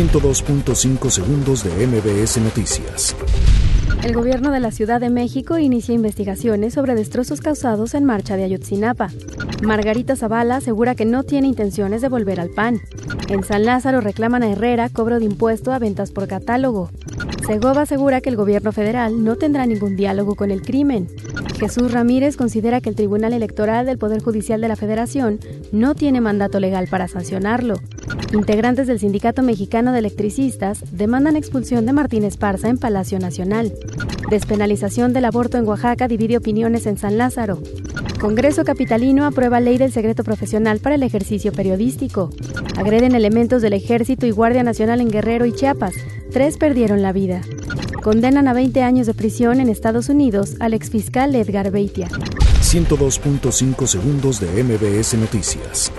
102.5 segundos de MBS Noticias. El gobierno de la Ciudad de México inicia investigaciones sobre destrozos causados en marcha de Ayotzinapa. Margarita Zavala asegura que no tiene intenciones de volver al PAN. En San Lázaro reclaman a Herrera cobro de impuesto a ventas por catálogo. Segova asegura que el gobierno federal no tendrá ningún diálogo con el crimen. Jesús Ramírez considera que el Tribunal Electoral del Poder Judicial de la Federación no tiene mandato legal para sancionarlo. Integrantes del Sindicato Mexicano de Electricistas demandan expulsión de Martín Esparza en Palacio Nacional. Despenalización del aborto en Oaxaca divide opiniones en San Lázaro. Congreso Capitalino aprueba ley del secreto profesional para el ejercicio periodístico. Agreden elementos del Ejército y Guardia Nacional en Guerrero y Chiapas. Tres perdieron la vida. Condenan a 20 años de prisión en Estados Unidos al exfiscal Edgar Beitia. 102.5 segundos de MBS Noticias.